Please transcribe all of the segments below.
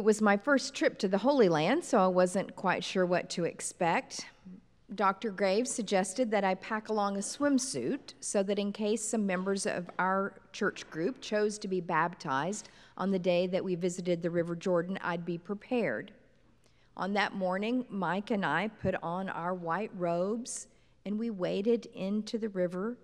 It was my first trip to the Holy Land, so I wasn't quite sure what to expect. Dr. Graves suggested that I pack along a swimsuit so that in case some members of our church group chose to be baptized on the day that we visited the River Jordan, I'd be prepared. On that morning, Mike and I put on our white robes and we waded into the river.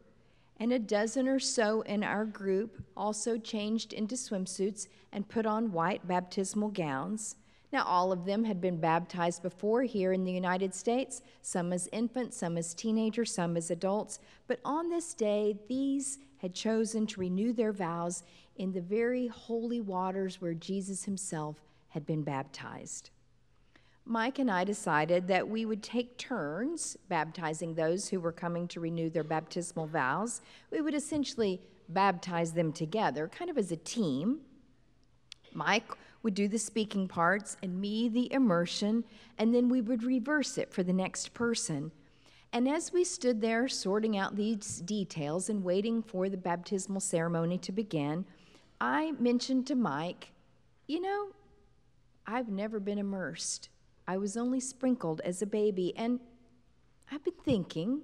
And a dozen or so in our group also changed into swimsuits and put on white baptismal gowns. Now, all of them had been baptized before here in the United States, some as infants, some as teenagers, some as adults. But on this day, these had chosen to renew their vows in the very holy waters where Jesus himself had been baptized. Mike and I decided that we would take turns baptizing those who were coming to renew their baptismal vows. We would essentially baptize them together, kind of as a team. Mike would do the speaking parts and me the immersion, and then we would reverse it for the next person. And as we stood there sorting out these details and waiting for the baptismal ceremony to begin, I mentioned to Mike, You know, I've never been immersed. I was only sprinkled as a baby. And I've been thinking,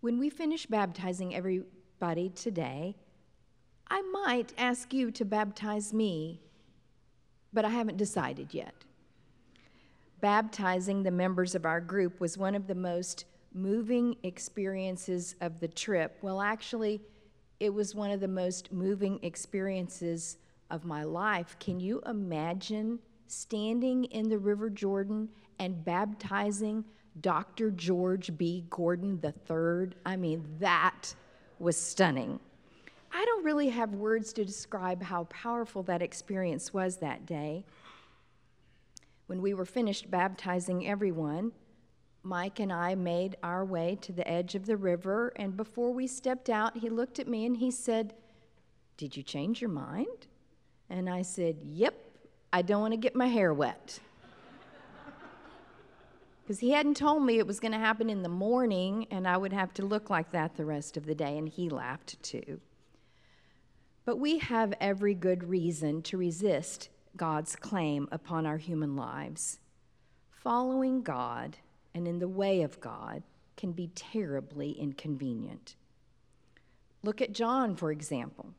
when we finish baptizing everybody today, I might ask you to baptize me, but I haven't decided yet. Baptizing the members of our group was one of the most moving experiences of the trip. Well, actually, it was one of the most moving experiences of my life. Can you imagine standing in the River Jordan and baptizing Dr. George B. Gordon III? I mean, that was stunning. I don't really have words to describe how powerful that experience was that day. When we were finished baptizing everyone, Mike and I made our way to the edge of the river, and before we stepped out, he looked at me and he said, Did you change your mind? And I said, Yep, I don't want to get my hair wet. Because he hadn't told me it was going to happen in the morning and I would have to look like that the rest of the day, and he laughed too. But we have every good reason to resist God's claim upon our human lives. Following God and in the way of God can be terribly inconvenient. Look at John, for example.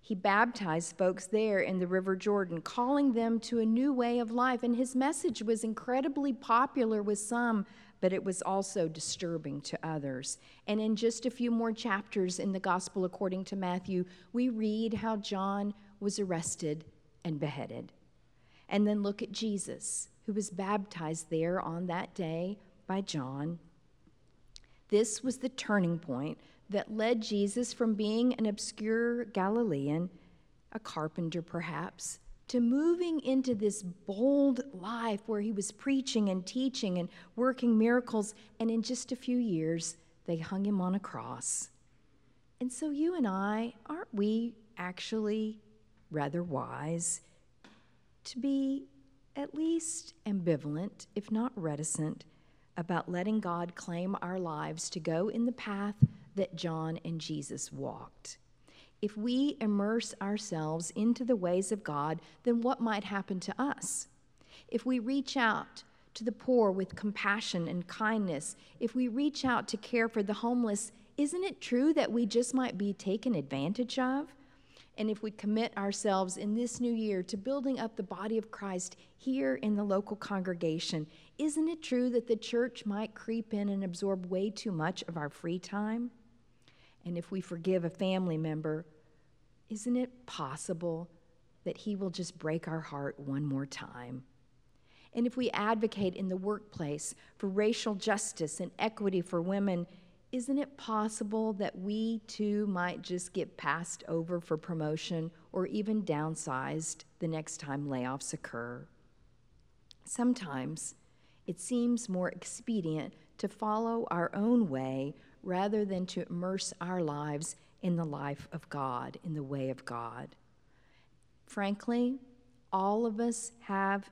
He baptized folks there in the River Jordan, calling them to a new way of life, and his message was incredibly popular with some, but it was also disturbing to others. And in just a few more chapters in the Gospel according to Matthew, we read how John was arrested and beheaded. And then look at Jesus who was baptized there on that day by John. This was the turning point that led Jesus from being an obscure Galilean, a carpenter perhaps, to moving into this bold life where he was preaching and teaching and working miracles. And in just a few years, they hung him on a cross. And so, you and I, aren't we actually rather wise to be at least ambivalent, if not reticent, about letting God claim our lives to go in the path that John and Jesus walked. If we immerse ourselves into the ways of God, then what might happen to us? If we reach out to the poor with compassion and kindness, if we reach out to care for the homeless, isn't it true that we just might be taken advantage of? and if we commit ourselves in this new year to building up the body of Christ here in the local congregation, isn't it true that the church might creep in and absorb way too much of our free time? And if we forgive a family member, isn't it possible that he will just break our heart one more time? And if we advocate in the workplace for racial justice and equity for women, isn't it possible that we too might just get passed over for promotion or even downsized the next time layoffs occur? Sometimes it seems more expedient to follow our own way rather than to immerse our lives in the life of God, in the way of God. Frankly, all of us have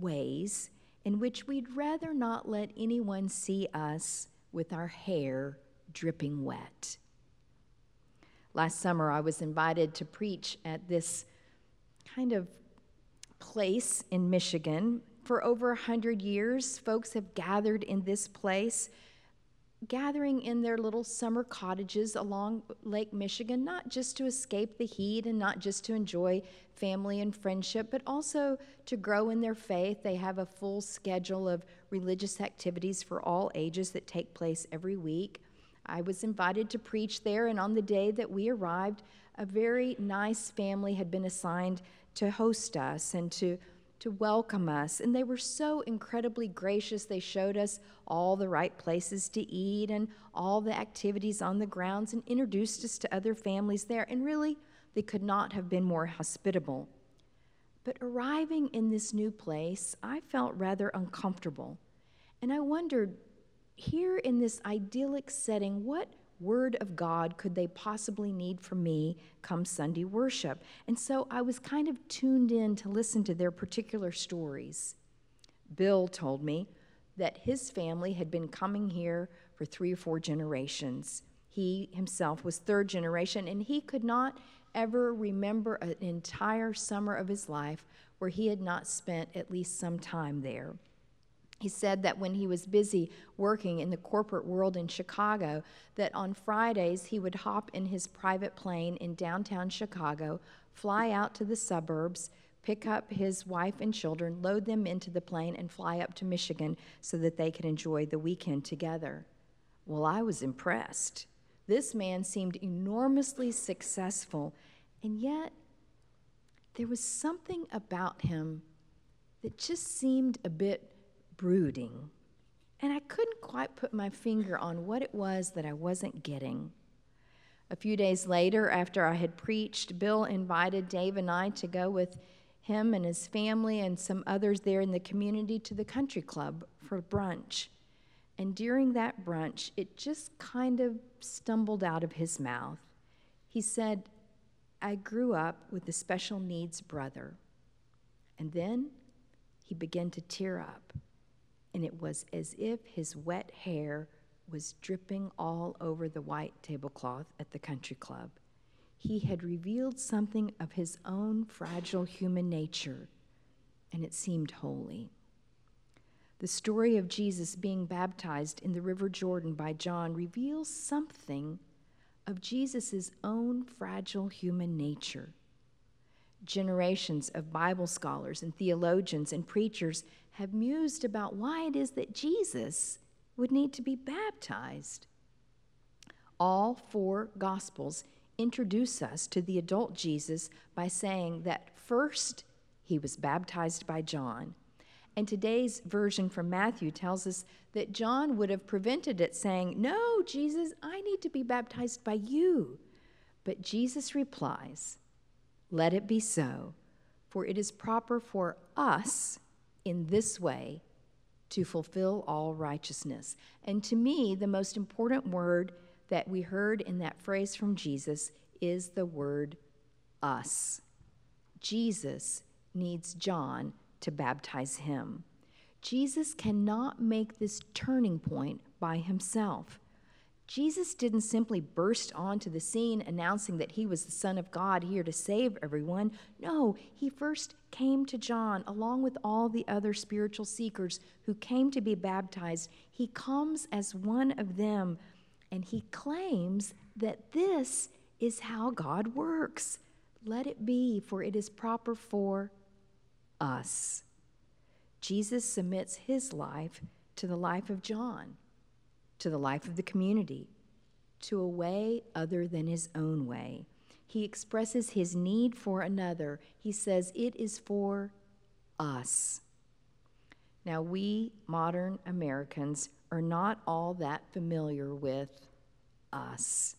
ways in which we'd rather not let anyone see us with our hair dripping wet. Last summer, I was invited to preach at this kind of place in Michigan. For over a hundred years, folks have gathered in this place gathering in their little summer cottages along Lake Michigan, not just to escape the heat and not just to enjoy family and friendship, but also to grow in their faith. They have a full schedule of religious activities for all ages that take place every week. I was invited to preach there, and on the day that we arrived, a very nice family had been assigned to host us and to to welcome us. And they were so incredibly gracious. They showed us all the right places to eat and all the activities on the grounds and introduced us to other families there. And really, they could not have been more hospitable. But arriving in this new place, I felt rather uncomfortable. And I wondered, here in this idyllic setting, what word of God could they possibly need from me come Sunday worship? And so I was kind of tuned in to listen to their particular stories. Bill told me that his family had been coming here for three or four generations. He himself was third generation, and he could not ever remember an entire summer of his life where he had not spent at least some time there. He said that when he was busy working in the corporate world in Chicago, that on Fridays he would hop in his private plane in downtown Chicago, fly out to the suburbs, pick up his wife and children, load them into the plane, and fly up to Michigan so that they could enjoy the weekend together. Well, I was impressed. This man seemed enormously successful, and yet there was something about him that just seemed a bit brooding, and I couldn't quite put my finger on what it was that I wasn't getting. A few days later, after I had preached, Bill invited Dave and I to go with him and his family and some others there in the community to the country club for brunch. And during that brunch, it just kind of stumbled out of his mouth. He said, I grew up with a special needs brother. And then he began to tear up and it was as if his wet hair was dripping all over the white tablecloth at the country club. He had revealed something of his own fragile human nature, and it seemed holy. The story of Jesus being baptized in the River Jordan by John reveals something of Jesus' own fragile human nature. Generations of Bible scholars and theologians and preachers have mused about why it is that Jesus would need to be baptized. All four Gospels introduce us to the adult Jesus by saying that first he was baptized by John. And today's version from Matthew tells us that John would have prevented it, saying, No, Jesus, I need to be baptized by you. But Jesus replies, Let it be so, for it is proper for us in this way to fulfill all righteousness. And to me, the most important word that we heard in that phrase from Jesus is the word us. Jesus needs John to baptize him. Jesus cannot make this turning point by himself. Jesus didn't simply burst onto the scene announcing that he was the Son of God here to save everyone. No, he first came to John along with all the other spiritual seekers who came to be baptized. He comes as one of them and he claims that this is how God works. Let it be, for it is proper for us. Jesus submits his life to the life of John to the life of the community, to a way other than his own way. He expresses his need for another. He says, It is for us. Now, we modern Americans are not all that familiar with us.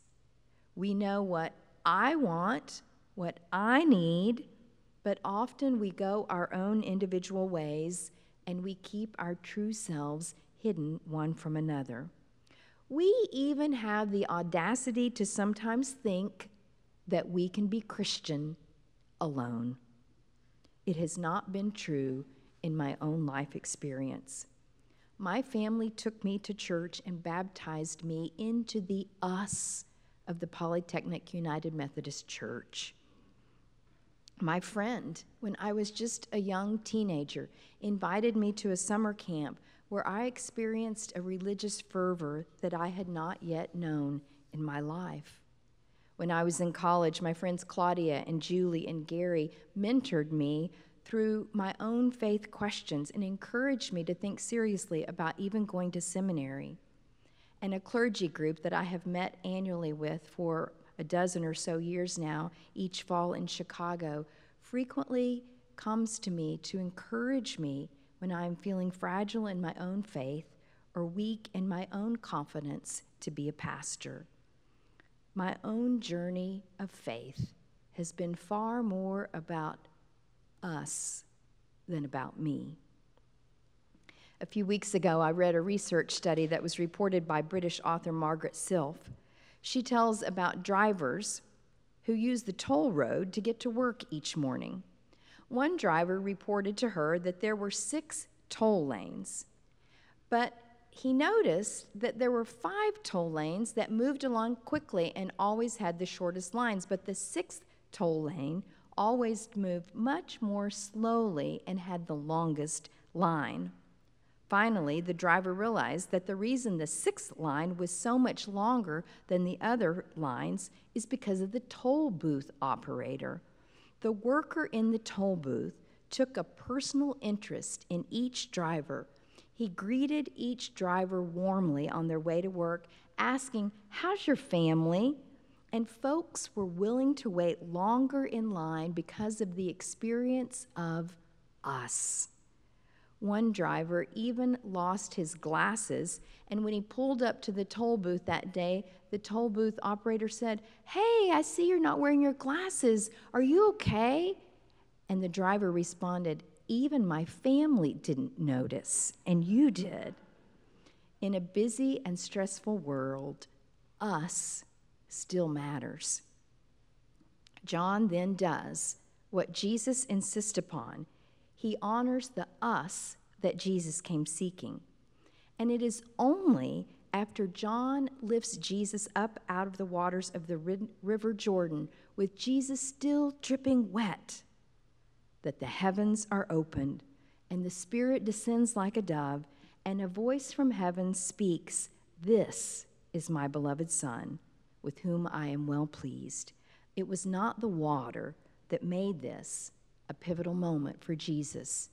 We know what I want, what I need, but often we go our own individual ways and we keep our true selves hidden one from another. We even have the audacity to sometimes think that we can be Christian alone. It has not been true in my own life experience. My family took me to church and baptized me into the us of the Polytechnic United Methodist Church. My friend, when I was just a young teenager, invited me to a summer camp where I experienced a religious fervor that I had not yet known in my life. When I was in college, my friends Claudia and Julie and Gary mentored me through my own faith questions and encouraged me to think seriously about even going to seminary. And a clergy group that I have met annually with for a dozen or so years now, each fall in Chicago, frequently comes to me to encourage me when I am feeling fragile in my own faith or weak in my own confidence to be a pastor. My own journey of faith has been far more about us than about me. A few weeks ago, I read a research study that was reported by British author Margaret Silf. She tells about drivers who use the toll road to get to work each morning. One driver reported to her that there were six toll lanes, but he noticed that there were five toll lanes that moved along quickly and always had the shortest lines, but the sixth toll lane always moved much more slowly and had the longest line. Finally, the driver realized that the reason the sixth line was so much longer than the other lines is because of the toll booth operator. The worker in the toll booth took a personal interest in each driver. He greeted each driver warmly on their way to work, asking, How's your family? And folks were willing to wait longer in line because of the experience of us. One driver even lost his glasses, and when he pulled up to the toll booth that day, the toll booth operator said, Hey, I see you're not wearing your glasses. Are you okay? And the driver responded, Even my family didn't notice, and you did. In a busy and stressful world, us still matters. John then does what Jesus insists upon he honors the us that Jesus came seeking. And it is only after John lifts Jesus up out of the waters of the river Jordan, with Jesus still dripping wet, that the heavens are opened and the Spirit descends like a dove, and a voice from heaven speaks, This is my beloved Son, with whom I am well pleased. It was not the water that made this a pivotal moment for Jesus.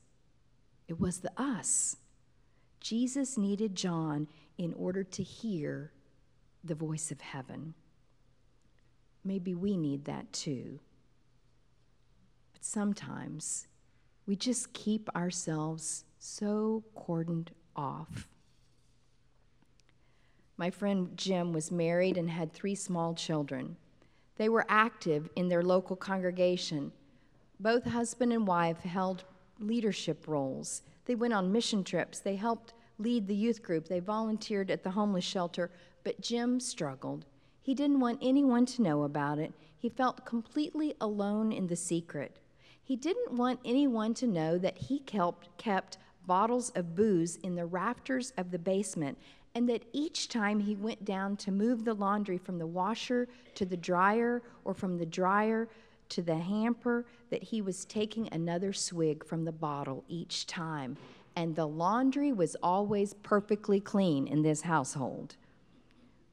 It was the us. Jesus needed John in order to hear the voice of heaven. Maybe we need that too. But sometimes we just keep ourselves so cordoned off. My friend Jim was married and had three small children. They were active in their local congregation both husband and wife held leadership roles. They went on mission trips. They helped lead the youth group. They volunteered at the homeless shelter. But Jim struggled. He didn't want anyone to know about it. He felt completely alone in the secret. He didn't want anyone to know that he kept, kept bottles of booze in the rafters of the basement and that each time he went down to move the laundry from the washer to the dryer or from the dryer to the hamper that he was taking another swig from the bottle each time, and the laundry was always perfectly clean in this household.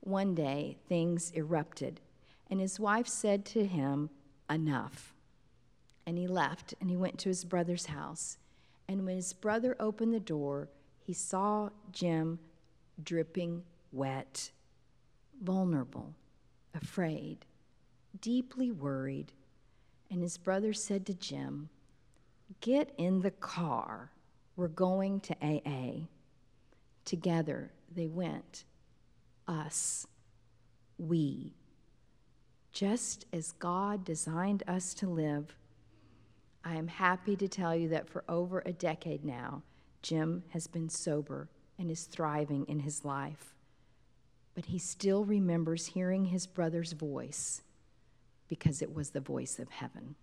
One day, things erupted, and his wife said to him, Enough. And he left and he went to his brother's house. And when his brother opened the door, he saw Jim dripping wet, vulnerable, afraid, deeply worried and his brother said to Jim, Get in the car. We're going to AA. Together they went. Us. We. Just as God designed us to live. I am happy to tell you that for over a decade now, Jim has been sober and is thriving in his life. But he still remembers hearing his brother's voice because it was the voice of heaven.